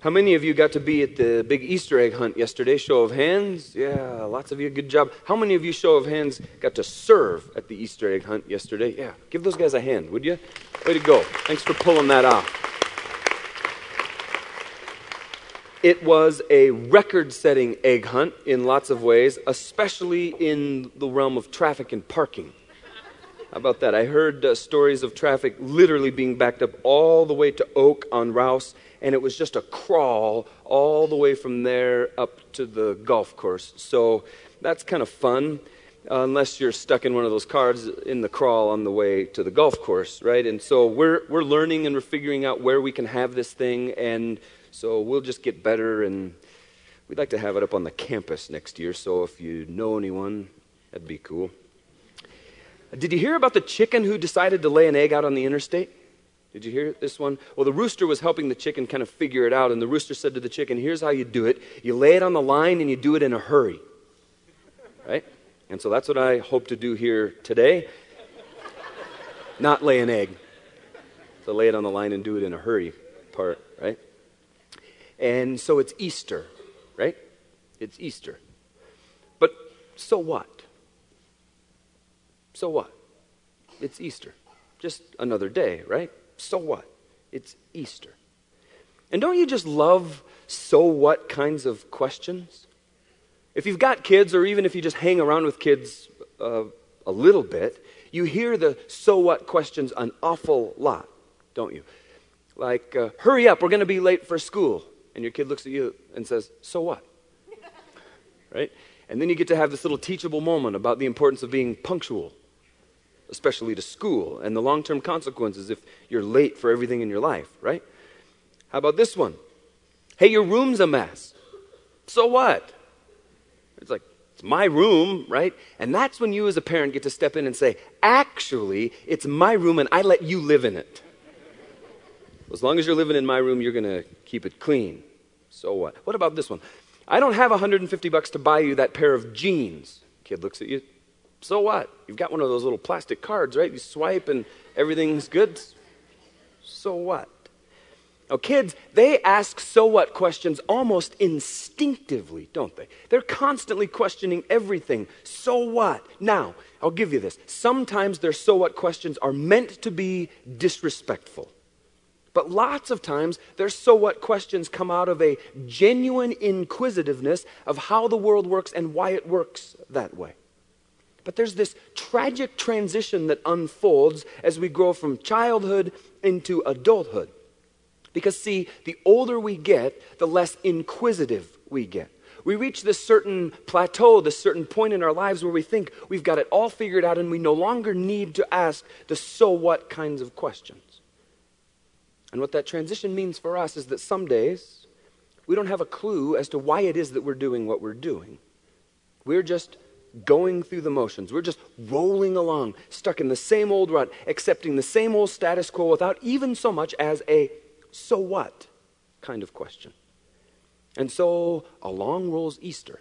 How many of you got to be at the big Easter egg hunt yesterday? Show of hands. Yeah, lots of you. Good job. How many of you, show of hands, got to serve at the Easter egg hunt yesterday? Yeah, give those guys a hand, would you? Way to go. Thanks for pulling that off. It was a record setting egg hunt in lots of ways, especially in the realm of traffic and parking. How about that? I heard uh, stories of traffic literally being backed up all the way to Oak on Rouse and it was just a crawl all the way from there up to the golf course. So that's kind of fun, uh, unless you're stuck in one of those cars in the crawl on the way to the golf course, right? And so we're, we're learning and we're figuring out where we can have this thing, and so we'll just get better. And we'd like to have it up on the campus next year, so if you know anyone, that'd be cool. Did you hear about the chicken who decided to lay an egg out on the interstate? Did you hear this one? Well, the rooster was helping the chicken kind of figure it out, and the rooster said to the chicken, Here's how you do it. You lay it on the line and you do it in a hurry. Right? And so that's what I hope to do here today. Not lay an egg. So lay it on the line and do it in a hurry part, right? And so it's Easter, right? It's Easter. But so what? So what? It's Easter. Just another day, right? so what? It's Easter. And don't you just love so what kinds of questions? If you've got kids, or even if you just hang around with kids uh, a little bit, you hear the so what questions an awful lot, don't you? Like, uh, hurry up, we're going to be late for school. And your kid looks at you and says, so what? right? And then you get to have this little teachable moment about the importance of being punctual especially to school, and the long term consequences if you're late for everything in your life, right? How about this one? Hey, your room's a mess. So what? It's like, it's my room, right? And that's when you as a parent get to step in and say, actually, it's my room and I let you live in it. As long as you're living in my room, you're going to keep it clean. So what? What about this one? I don't have 150 bucks to buy you that pair of jeans. Kid looks at you, so what? You've got one of those little plastic cards, right? You swipe and everything's good. So what? Now, kids, they ask so what questions almost instinctively, don't they? They're constantly questioning everything. So what? Now, I'll give you this. Sometimes their so what questions are meant to be disrespectful. But lots of times, their so what questions come out of a genuine inquisitiveness of how the world works and why it works that way. But there's this tragic transition that unfolds as we grow from childhood into adulthood. Because, see, the older we get, the less inquisitive we get. We reach this certain plateau, this certain point in our lives where we think we've got it all figured out and we no longer need to ask the so what kinds of questions. And what that transition means for us is that some days we don't have a clue as to why it is that we're doing what we're doing. We're just going through the motions. We're just rolling along, stuck in the same old rut, accepting the same old status quo without even so much as a so what kind of question. And so along rolls Easter.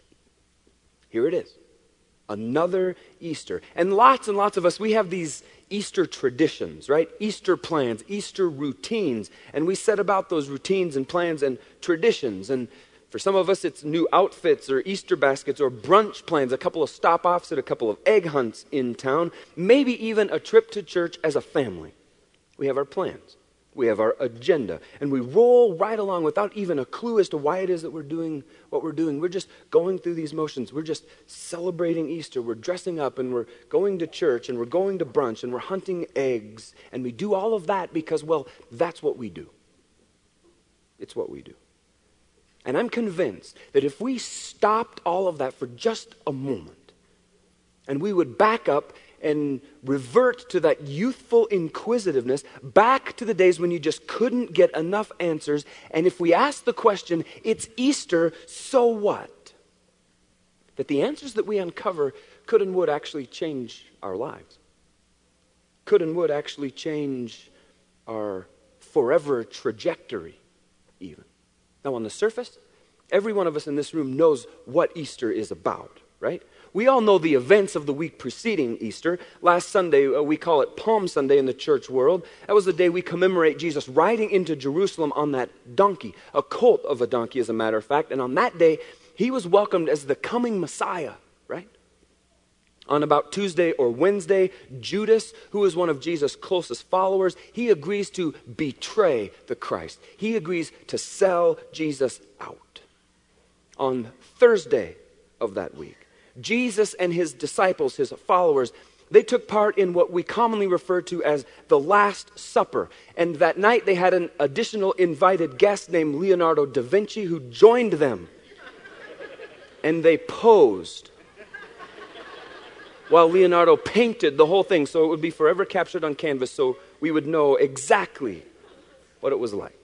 Here it is. Another Easter. And lots and lots of us, we have these Easter traditions, right? Easter plans, Easter routines. And we set about those routines and plans and traditions. And for some of us, it's new outfits or Easter baskets or brunch plans, a couple of stop offs at a couple of egg hunts in town, maybe even a trip to church as a family. We have our plans, we have our agenda, and we roll right along without even a clue as to why it is that we're doing what we're doing. We're just going through these motions. We're just celebrating Easter. We're dressing up and we're going to church and we're going to brunch and we're hunting eggs. And we do all of that because, well, that's what we do. It's what we do. And I'm convinced that if we stopped all of that for just a moment and we would back up and revert to that youthful inquisitiveness, back to the days when you just couldn't get enough answers, and if we ask the question, it's Easter, so what? That the answers that we uncover could and would actually change our lives, could and would actually change our forever trajectory, even. Now, on the surface, every one of us in this room knows what Easter is about, right? We all know the events of the week preceding Easter. Last Sunday, uh, we call it Palm Sunday in the church world. That was the day we commemorate Jesus riding into Jerusalem on that donkey, a colt of a donkey, as a matter of fact. And on that day, he was welcomed as the coming Messiah, right? On about Tuesday or Wednesday, Judas, who is one of Jesus' closest followers, he agrees to betray the Christ. He agrees to sell Jesus out. On Thursday of that week, Jesus and his disciples, his followers, they took part in what we commonly refer to as the Last Supper. And that night they had an additional invited guest named Leonardo da Vinci who joined them. And they posed while Leonardo painted the whole thing so it would be forever captured on canvas so we would know exactly what it was like.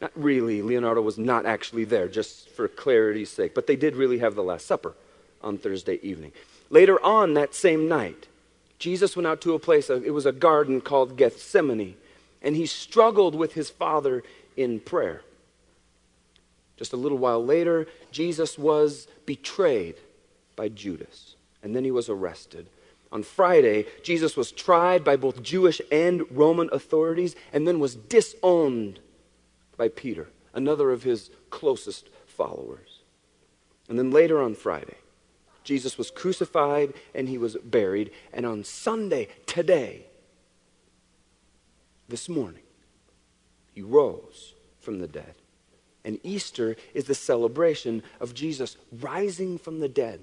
Not really, Leonardo was not actually there, just for clarity's sake, but they did really have the Last Supper on Thursday evening. Later on that same night, Jesus went out to a place, it was a garden called Gethsemane, and he struggled with his Father in prayer. Just a little while later, Jesus was betrayed by Judas, and then he was arrested. On Friday, Jesus was tried by both Jewish and Roman authorities, and then was disowned by Peter, another of his closest followers. And then later on Friday, Jesus was crucified and he was buried. And on Sunday, today, this morning, he rose from the dead. And Easter is the celebration of Jesus rising from the dead.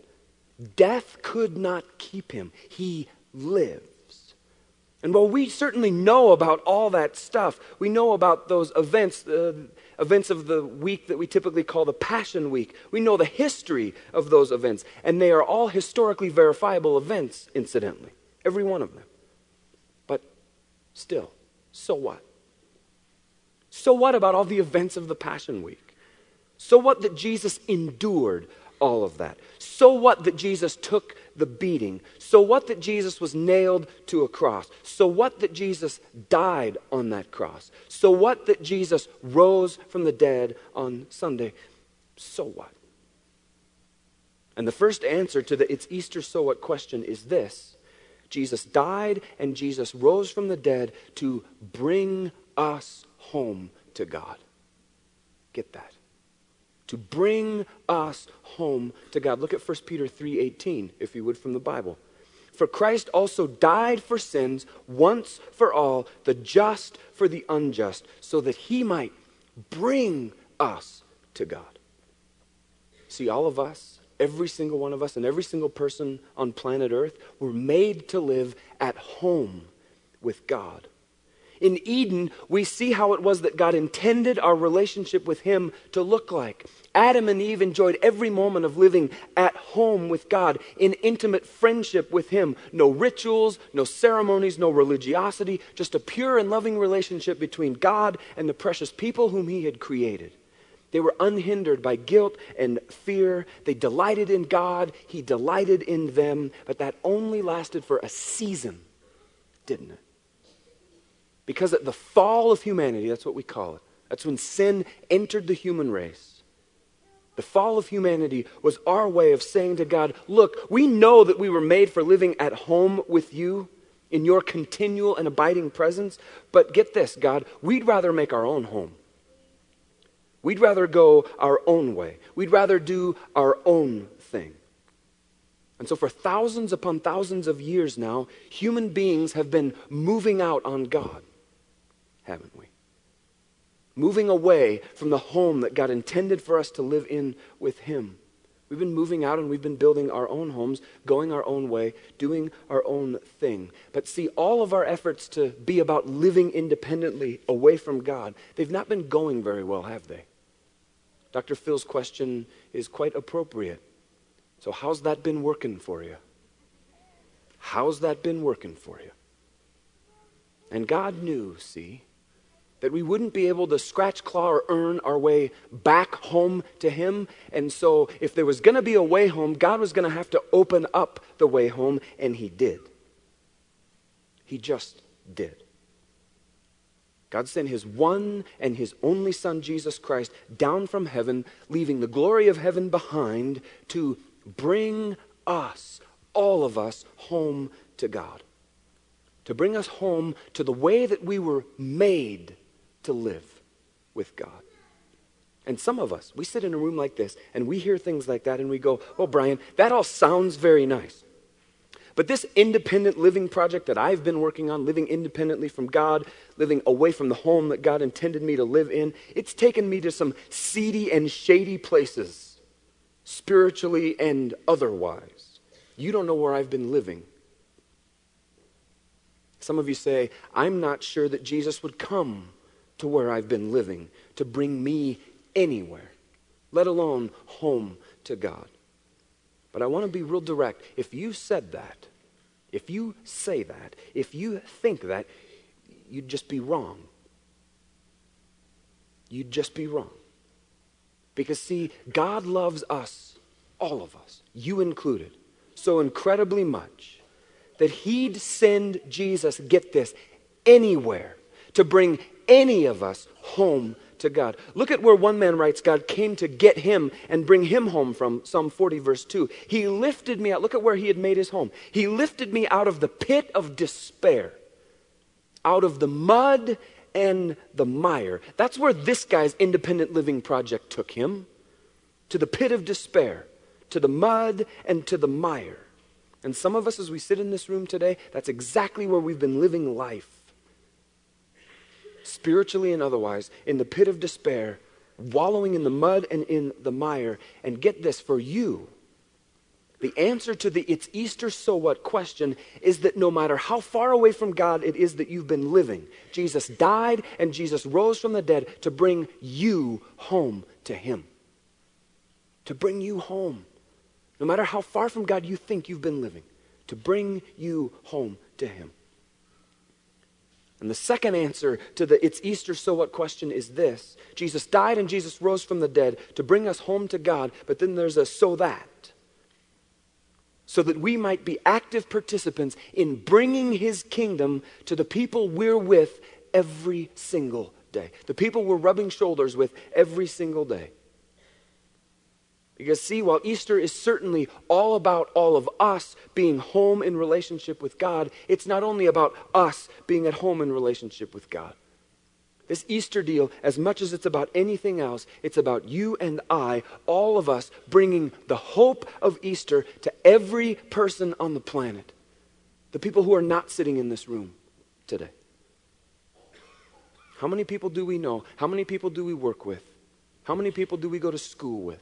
Death could not keep him, he lives. And while we certainly know about all that stuff, we know about those events, uh, events of the week that we typically call the Passion Week. We know the history of those events, and they are all historically verifiable events, incidentally, every one of them. But still, so what? So what about all the events of the Passion Week? So what that Jesus endured all of that? So what that Jesus took the beating? So what that Jesus was nailed to a cross? So what that Jesus died on that cross? So what that Jesus rose from the dead on Sunday? So what? And the first answer to the it's Easter so what question is this Jesus died and Jesus rose from the dead to bring us home to God. Get that to bring us home to God. Look at 1 Peter 3:18 if you would from the Bible. For Christ also died for sins once for all, the just for the unjust, so that he might bring us to God. See, all of us, every single one of us, and every single person on planet Earth were made to live at home with God. In Eden, we see how it was that God intended our relationship with Him to look like. Adam and Eve enjoyed every moment of living at home with God, in intimate friendship with Him. No rituals, no ceremonies, no religiosity, just a pure and loving relationship between God and the precious people whom He had created. They were unhindered by guilt and fear. They delighted in God. He delighted in them. But that only lasted for a season, didn't it? Because at the fall of humanity, that's what we call it, that's when sin entered the human race. The fall of humanity was our way of saying to God, Look, we know that we were made for living at home with you in your continual and abiding presence, but get this, God, we'd rather make our own home. We'd rather go our own way. We'd rather do our own thing. And so, for thousands upon thousands of years now, human beings have been moving out on God haven't we? Moving away from the home that God intended for us to live in with Him. We've been moving out and we've been building our own homes, going our own way, doing our own thing. But see, all of our efforts to be about living independently away from God, they've not been going very well, have they? Dr. Phil's question is quite appropriate. So, how's that been working for you? How's that been working for you? And God knew, see, that we wouldn't be able to scratch, claw, or earn our way back home to Him. And so, if there was going to be a way home, God was going to have to open up the way home, and He did. He just did. God sent His one and His only Son, Jesus Christ, down from heaven, leaving the glory of heaven behind to bring us, all of us, home to God. To bring us home to the way that we were made to live with God. And some of us, we sit in a room like this and we hear things like that and we go, Oh, Brian, that all sounds very nice. But this independent living project that I've been working on, living independently from God, living away from the home that God intended me to live in, it's taken me to some seedy and shady places, spiritually and otherwise. You don't know where I've been living. Some of you say, I'm not sure that Jesus would come to where I've been living to bring me anywhere, let alone home to God. But I want to be real direct. If you said that, if you say that, if you think that, you'd just be wrong. You'd just be wrong. Because, see, God loves us, all of us, you included, so incredibly much that He'd send Jesus, get this, anywhere to bring any of us home to God. Look at where one man writes God came to get him and bring him home from Psalm 40, verse 2. He lifted me out. Look at where he had made his home. He lifted me out of the pit of despair, out of the mud and the mire. That's where this guy's independent living project took him to the pit of despair, to the mud and to the mire. And some of us, as we sit in this room today, that's exactly where we've been living life spiritually and otherwise, in the pit of despair, wallowing in the mud and in the mire. And get this for you, the answer to the it's Easter, so what question is that no matter how far away from God it is that you've been living, Jesus died and Jesus rose from the dead to bring you home to Him. To bring you home. No matter how far from God you think you've been living, to bring you home to Him. And the second answer to the it's Easter, so what question is this Jesus died and Jesus rose from the dead to bring us home to God, but then there's a so that. So that we might be active participants in bringing his kingdom to the people we're with every single day, the people we're rubbing shoulders with every single day. Because, see, while Easter is certainly all about all of us being home in relationship with God, it's not only about us being at home in relationship with God. This Easter deal, as much as it's about anything else, it's about you and I, all of us, bringing the hope of Easter to every person on the planet. The people who are not sitting in this room today. How many people do we know? How many people do we work with? How many people do we go to school with?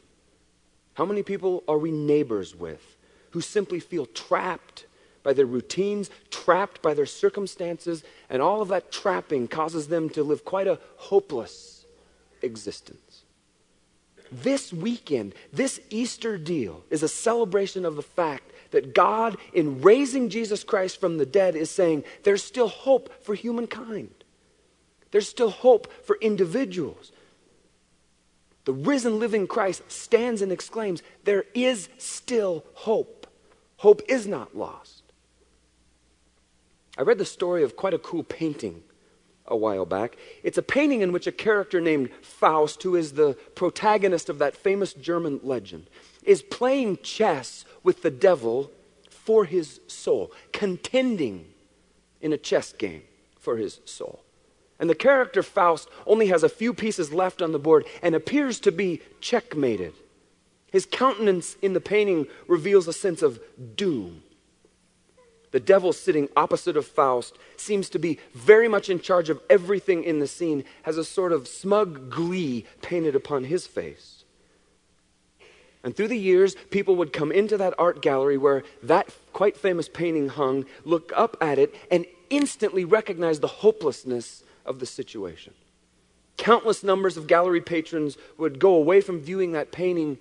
How many people are we neighbors with who simply feel trapped by their routines, trapped by their circumstances, and all of that trapping causes them to live quite a hopeless existence? This weekend, this Easter deal is a celebration of the fact that God, in raising Jesus Christ from the dead, is saying there's still hope for humankind. There's still hope for individuals. The risen, living Christ stands and exclaims, There is still hope. Hope is not lost. I read the story of quite a cool painting a while back. It's a painting in which a character named Faust, who is the protagonist of that famous German legend, is playing chess with the devil for his soul, contending in a chess game for his soul. And the character Faust only has a few pieces left on the board and appears to be checkmated. His countenance in the painting reveals a sense of doom. The devil sitting opposite of Faust seems to be very much in charge of everything in the scene, has a sort of smug glee painted upon his face. And through the years, people would come into that art gallery where that quite famous painting hung, look up at it, and instantly recognize the hopelessness of the situation. Countless numbers of gallery patrons would go away from viewing that painting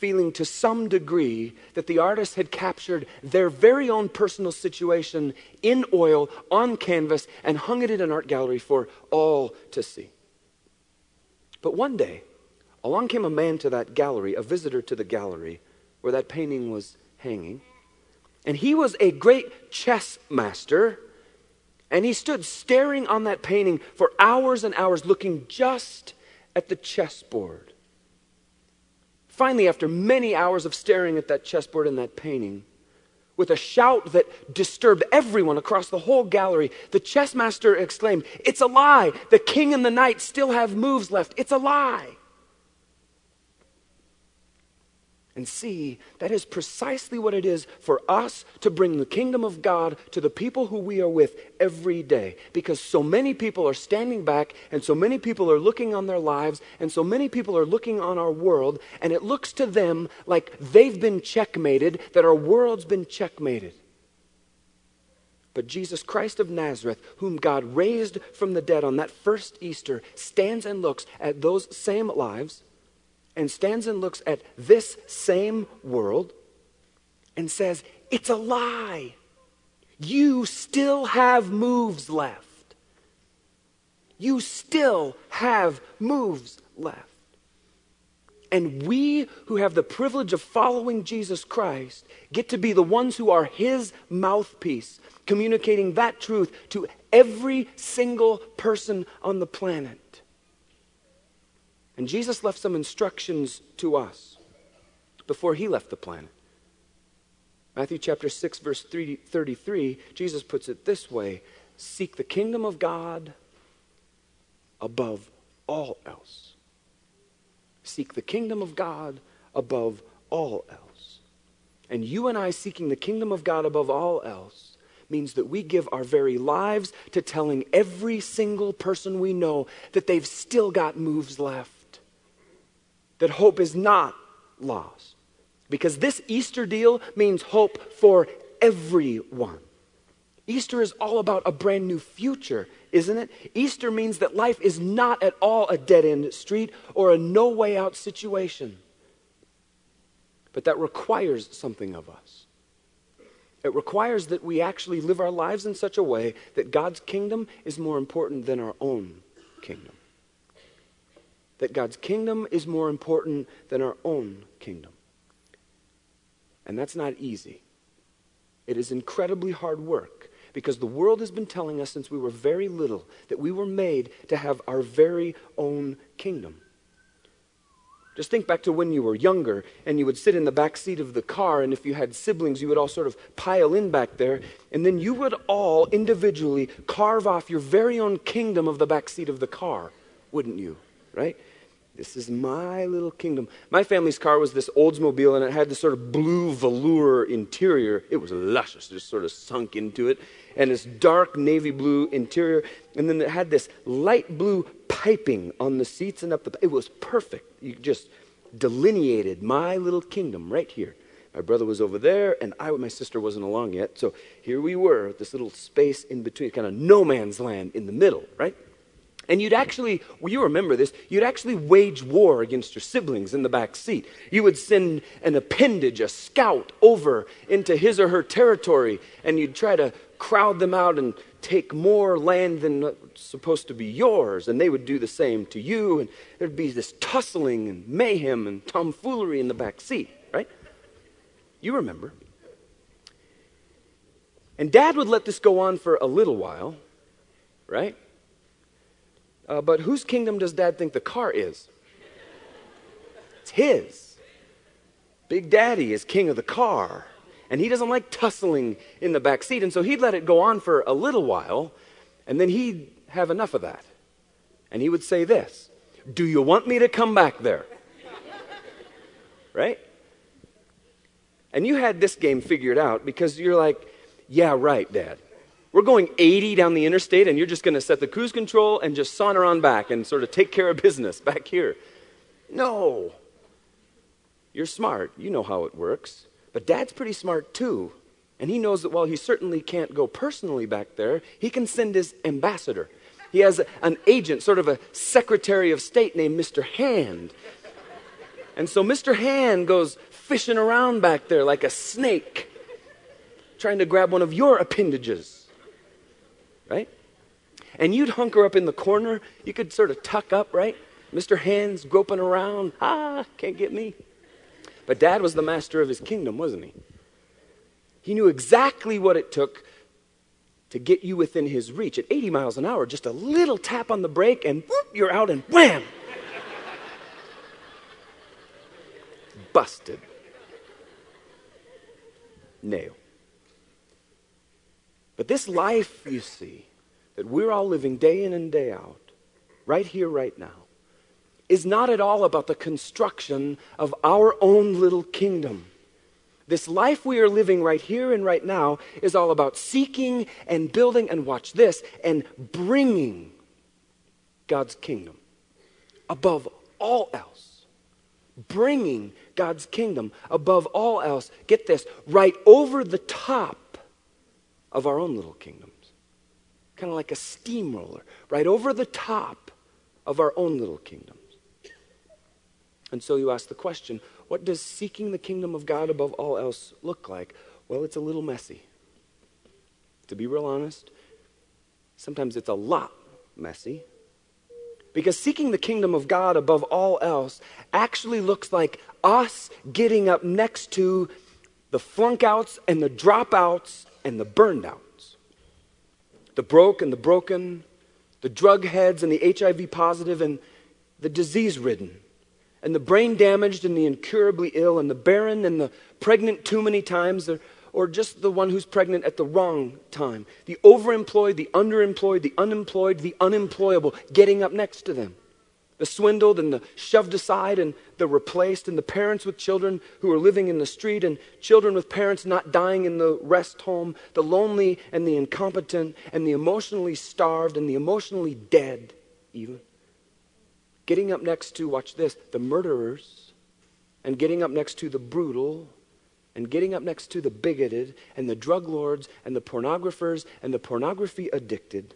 feeling to some degree that the artist had captured their very own personal situation in oil on canvas and hung it in an art gallery for all to see. But one day, along came a man to that gallery, a visitor to the gallery where that painting was hanging. And he was a great chess master and he stood staring on that painting for hours and hours, looking just at the chessboard. finally, after many hours of staring at that chessboard and that painting, with a shout that disturbed everyone across the whole gallery, the chess master exclaimed, It's a lie! The king and the knight still have moves left. It's a lie! And see that is precisely what it is for us to bring the kingdom of God to the people who we are with every day. Because so many people are standing back, and so many people are looking on their lives, and so many people are looking on our world, and it looks to them like they've been checkmated, that our world's been checkmated. But Jesus Christ of Nazareth, whom God raised from the dead on that first Easter, stands and looks at those same lives and stands and looks at this same world and says, It's a lie. You still have moves left. You still have moves left. And we who have the privilege of following Jesus Christ get to be the ones who are his mouthpiece, communicating that truth to every single person on the planet. And Jesus left some instructions to us before he left the planet. Matthew chapter 6, verse 33, Jesus puts it this way Seek the kingdom of God above all else. Seek the kingdom of God above all else. And you and I seeking the kingdom of God above all else means that we give our very lives to telling every single person we know that they've still got moves left that hope is not lost. Because this Easter deal means hope for everyone. Easter is all about a brand new future, isn't it? Easter means that life is not at all a dead end street or a no way out situation. But that requires something of us. It requires that we actually live our lives in such a way that God's kingdom is more important than our own kingdom that God's kingdom is more important than our own kingdom. And that's not easy. It is incredibly hard work because the world has been telling us since we were very little that we were made to have our very own kingdom. Just think back to when you were younger and you would sit in the back seat of the car, and if you had siblings, you would all sort of pile in back there, and then you would all individually carve off your very own kingdom of the back seat of the car, wouldn't you? Right? This is my little kingdom. My family's car was this Oldsmobile, and it had this sort of blue velour interior. It was luscious, just sort of sunk into it. And this dark navy blue interior. And then it had this light blue piping on the seats and up the. It was perfect. You just delineated my little kingdom right here. My brother was over there, and I, my sister wasn't along yet. So here we were, this little space in between, kind of no man's land in the middle, right? And you'd actually, well, you remember this, you'd actually wage war against your siblings in the back seat. You would send an appendage, a scout, over into his or her territory, and you'd try to crowd them out and take more land than uh, supposed to be yours. And they would do the same to you, and there'd be this tussling and mayhem and tomfoolery in the back seat, right? You remember. And dad would let this go on for a little while, right? Uh, but whose kingdom does dad think the car is? It's his. Big Daddy is king of the car. And he doesn't like tussling in the back seat. And so he'd let it go on for a little while, and then he'd have enough of that. And he would say this Do you want me to come back there? right? And you had this game figured out because you're like, Yeah, right, Dad. We're going 80 down the interstate, and you're just going to set the cruise control and just saunter on back and sort of take care of business back here. No. You're smart. You know how it works. But dad's pretty smart too. And he knows that while he certainly can't go personally back there, he can send his ambassador. He has an agent, sort of a secretary of state named Mr. Hand. And so Mr. Hand goes fishing around back there like a snake, trying to grab one of your appendages right? And you'd hunker up in the corner. You could sort of tuck up, right? Mr. Hands groping around. Ah, can't get me. But dad was the master of his kingdom, wasn't he? He knew exactly what it took to get you within his reach. At 80 miles an hour, just a little tap on the brake and whoop, you're out and wham! busted. Nail. But this life, you see, that we're all living day in and day out, right here, right now, is not at all about the construction of our own little kingdom. This life we are living right here and right now is all about seeking and building, and watch this, and bringing God's kingdom above all else. Bringing God's kingdom above all else, get this, right over the top of our own little kingdoms. Kind of like a steamroller, right over the top of our own little kingdoms. And so you ask the question what does seeking the kingdom of God above all else look like? Well, it's a little messy. To be real honest, sometimes it's a lot messy. Because seeking the kingdom of God above all else actually looks like us getting up next to the flunkouts and the dropouts and the burned outs. The broke and the broken, the drug heads and the HIV positive and the disease ridden, and the brain damaged and the incurably ill, and the barren and the pregnant too many times, or, or just the one who's pregnant at the wrong time. The overemployed, the underemployed, the unemployed, the unemployable, getting up next to them the swindled and the shoved aside and the replaced, and the parents with children who are living in the street, and children with parents not dying in the rest home, the lonely and the incompetent, and the emotionally starved and the emotionally dead, even. Getting up next to, watch this, the murderers, and getting up next to the brutal, and getting up next to the bigoted, and the drug lords, and the pornographers, and the pornography addicted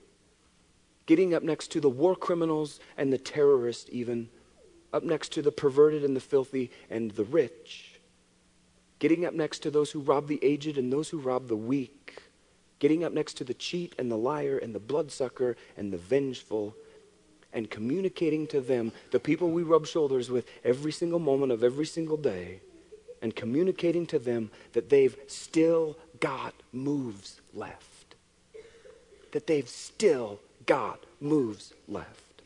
getting up next to the war criminals and the terrorists, even, up next to the perverted and the filthy and the rich, getting up next to those who rob the aged and those who rob the weak, getting up next to the cheat and the liar and the bloodsucker and the vengeful. And communicating to them, the people we rub shoulders with every single moment of every single day, and communicating to them that they've still got moves left. That they've still got moves left.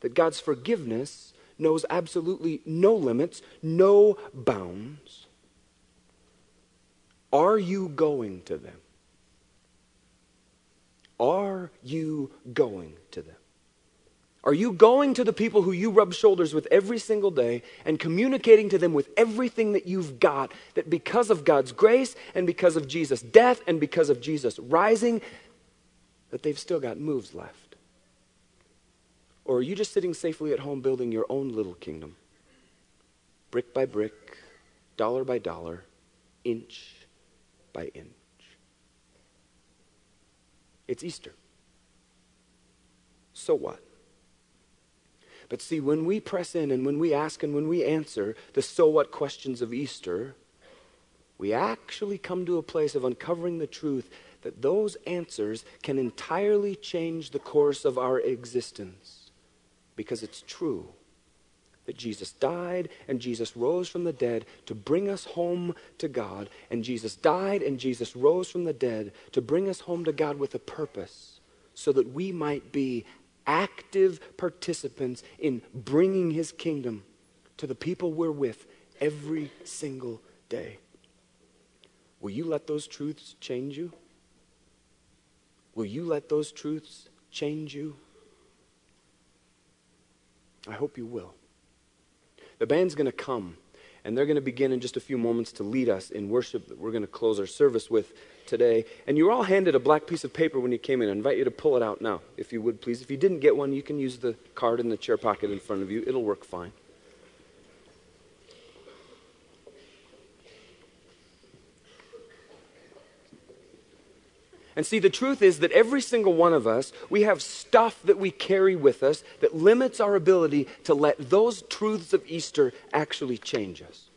That God's forgiveness knows absolutely no limits, no bounds. Are you going to them? Are you going to them? Are you going to the people who you rub shoulders with every single day and communicating to them with everything that you've got that because of God's grace and because of Jesus' death and because of Jesus' rising, that they've still got moves left? Or are you just sitting safely at home building your own little kingdom? Brick by brick, dollar by dollar, inch by inch. It's Easter. So what? But see, when we press in and when we ask and when we answer the so what questions of Easter, we actually come to a place of uncovering the truth that those answers can entirely change the course of our existence because it's true that Jesus died and Jesus rose from the dead to bring us home to God, and Jesus died and Jesus rose from the dead to bring us home to God with a purpose so that we might be active participants in bringing his kingdom to the people we're with every single day. Will you let those truths change you? Will you let those truths change you? I hope you will. The band's going to come, and they're going to begin in just a few moments to lead us in worship that we're going to close our service with today. And you were all handed a black piece of paper when you came in. I invite you to pull it out now, if you would, please. If you didn't get one, you can use the card in the chair pocket in front of you, it'll work fine. And see, the truth is that every single one of us, we have stuff that we carry with us that limits our ability to let those truths of Easter actually change us.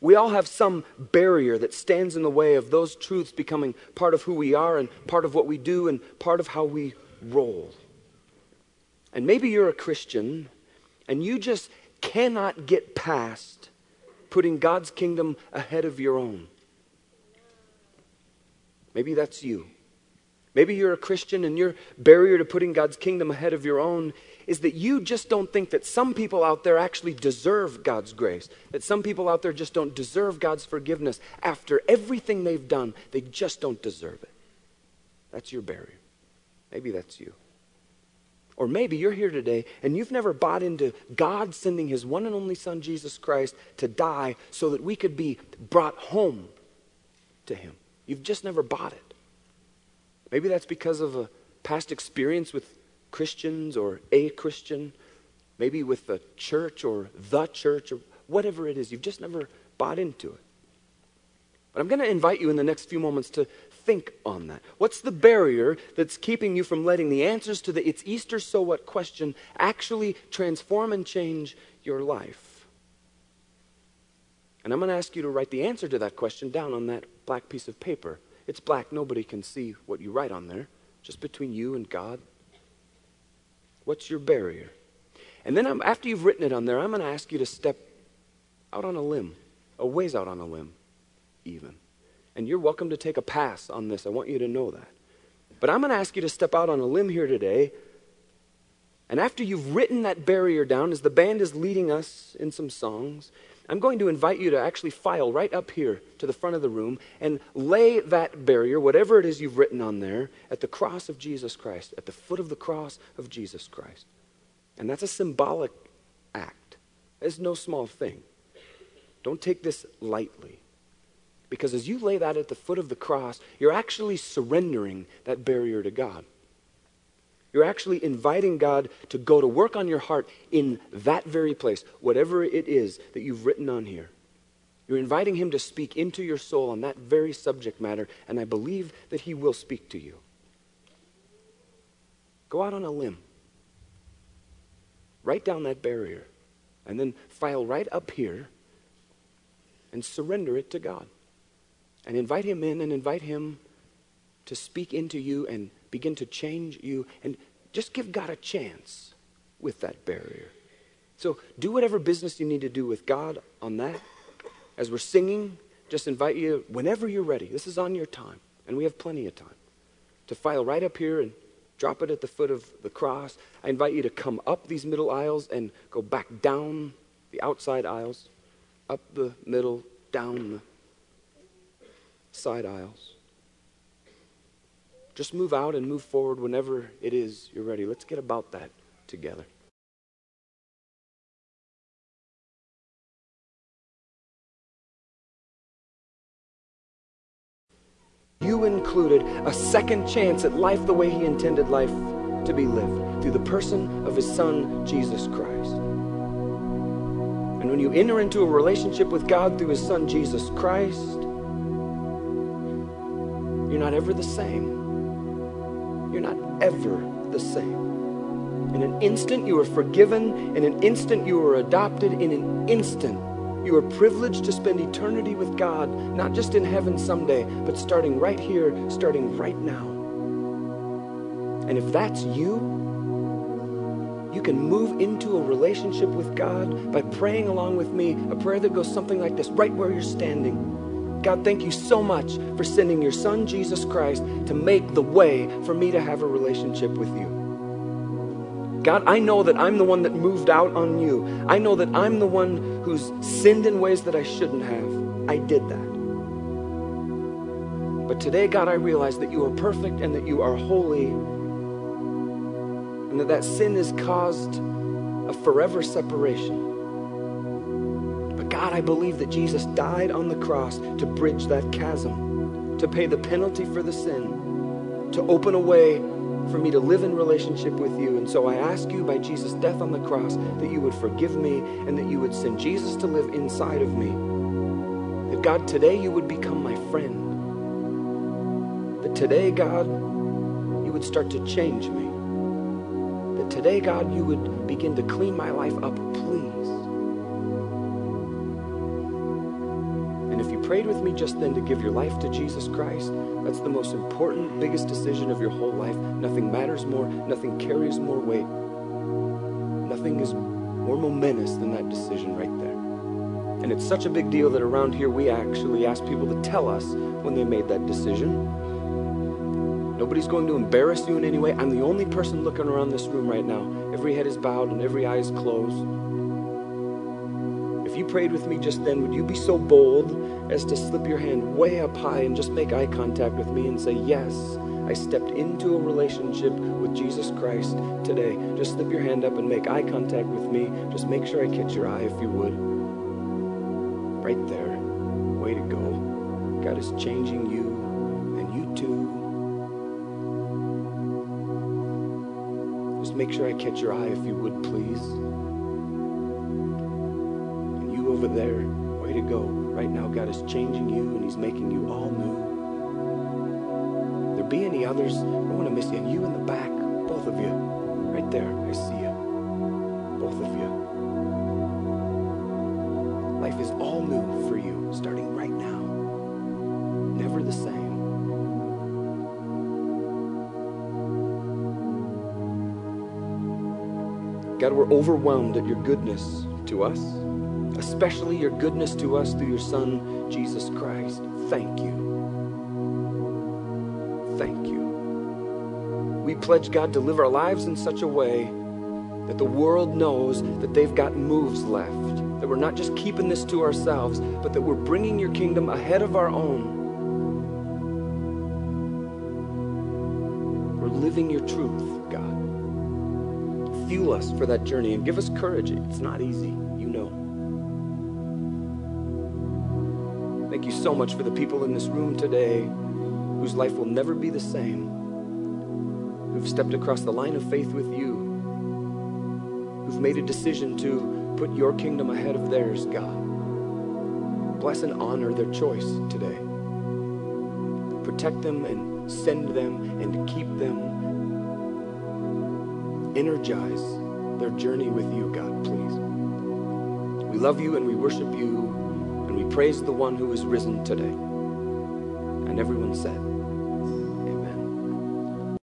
We all have some barrier that stands in the way of those truths becoming part of who we are and part of what we do and part of how we roll. And maybe you're a Christian and you just cannot get past putting God's kingdom ahead of your own. Maybe that's you. Maybe you're a Christian and your barrier to putting God's kingdom ahead of your own is that you just don't think that some people out there actually deserve God's grace, that some people out there just don't deserve God's forgiveness. After everything they've done, they just don't deserve it. That's your barrier. Maybe that's you. Or maybe you're here today and you've never bought into God sending his one and only Son, Jesus Christ, to die so that we could be brought home to him. You've just never bought it. Maybe that's because of a past experience with Christians or a Christian, maybe with the church or the church or whatever it is. You've just never bought into it. But I'm going to invite you in the next few moments to think on that. What's the barrier that's keeping you from letting the answers to the it's Easter, so what question actually transform and change your life? And I'm going to ask you to write the answer to that question down on that black piece of paper. It's black, nobody can see what you write on there, just between you and God. What's your barrier? And then I'm, after you've written it on there, I'm going to ask you to step out on a limb, a ways out on a limb, even. And you're welcome to take a pass on this. I want you to know that. But I'm going to ask you to step out on a limb here today. And after you've written that barrier down, as the band is leading us in some songs, I'm going to invite you to actually file right up here to the front of the room and lay that barrier, whatever it is you've written on there, at the cross of Jesus Christ, at the foot of the cross of Jesus Christ. And that's a symbolic act. It's no small thing. Don't take this lightly. Because as you lay that at the foot of the cross, you're actually surrendering that barrier to God. You're actually inviting God to go to work on your heart in that very place, whatever it is that you've written on here. You're inviting Him to speak into your soul on that very subject matter, and I believe that He will speak to you. Go out on a limb. Write down that barrier, and then file right up here and surrender it to God. And invite Him in and invite Him to speak into you and begin to change you and just give God a chance with that barrier. So do whatever business you need to do with God on that. As we're singing, just invite you whenever you're ready. This is on your time, and we have plenty of time to file right up here and drop it at the foot of the cross. I invite you to come up these middle aisles and go back down the outside aisles, up the middle, down the side aisles. Just move out and move forward whenever it is you're ready. Let's get about that together. You included a second chance at life the way He intended life to be lived through the person of His Son, Jesus Christ. And when you enter into a relationship with God through His Son, Jesus Christ, you're not ever the same. You're not ever the same. In an instant, you are forgiven. In an instant, you are adopted. In an instant, you are privileged to spend eternity with God, not just in heaven someday, but starting right here, starting right now. And if that's you, you can move into a relationship with God by praying along with me a prayer that goes something like this right where you're standing. God, thank you so much for sending your son, Jesus Christ, to make the way for me to have a relationship with you. God, I know that I'm the one that moved out on you. I know that I'm the one who's sinned in ways that I shouldn't have. I did that. But today, God, I realize that you are perfect and that you are holy, and that that sin has caused a forever separation. God, I believe that Jesus died on the cross to bridge that chasm, to pay the penalty for the sin, to open a way for me to live in relationship with you. And so I ask you by Jesus' death on the cross that you would forgive me and that you would send Jesus to live inside of me. That God, today you would become my friend. That today, God, you would start to change me. That today, God, you would begin to clean my life up, please. Prayed with me just then to give your life to Jesus Christ, that's the most important, biggest decision of your whole life. Nothing matters more, nothing carries more weight, nothing is more momentous than that decision right there. And it's such a big deal that around here we actually ask people to tell us when they made that decision. Nobody's going to embarrass you in any way. I'm the only person looking around this room right now. Every head is bowed and every eye is closed. Prayed with me just then, would you be so bold as to slip your hand way up high and just make eye contact with me and say, Yes, I stepped into a relationship with Jesus Christ today? Just slip your hand up and make eye contact with me. Just make sure I catch your eye if you would. Right there. Way to go. God is changing you, and you too. Just make sure I catch your eye if you would, please. Over there, way to go. Right now, God is changing you and He's making you all new. There be any others? I don't want to miss you. And you in the back, both of you, right there. I see you. Both of you. Life is all new for you, starting right now. Never the same. God, we're overwhelmed at your goodness to us, especially your goodness to us through your Son, Jesus Christ. Thank you. Thank you. We pledge, God, to live our lives in such a way that the world knows that they've got moves left, that we're not just keeping this to ourselves, but that we're bringing your kingdom ahead of our own. We're living your truth, God fuel us for that journey and give us courage. It's not easy, Thank you so much for the people in this room today whose life will never be the same, who've stepped across the line of faith with you, who've made a decision to put your kingdom ahead of theirs, God. Bless and honor their choice today. Protect them and send them and keep them energize their journey with you, God, please. We love you and we worship you and we praise the one who is risen today. And everyone said,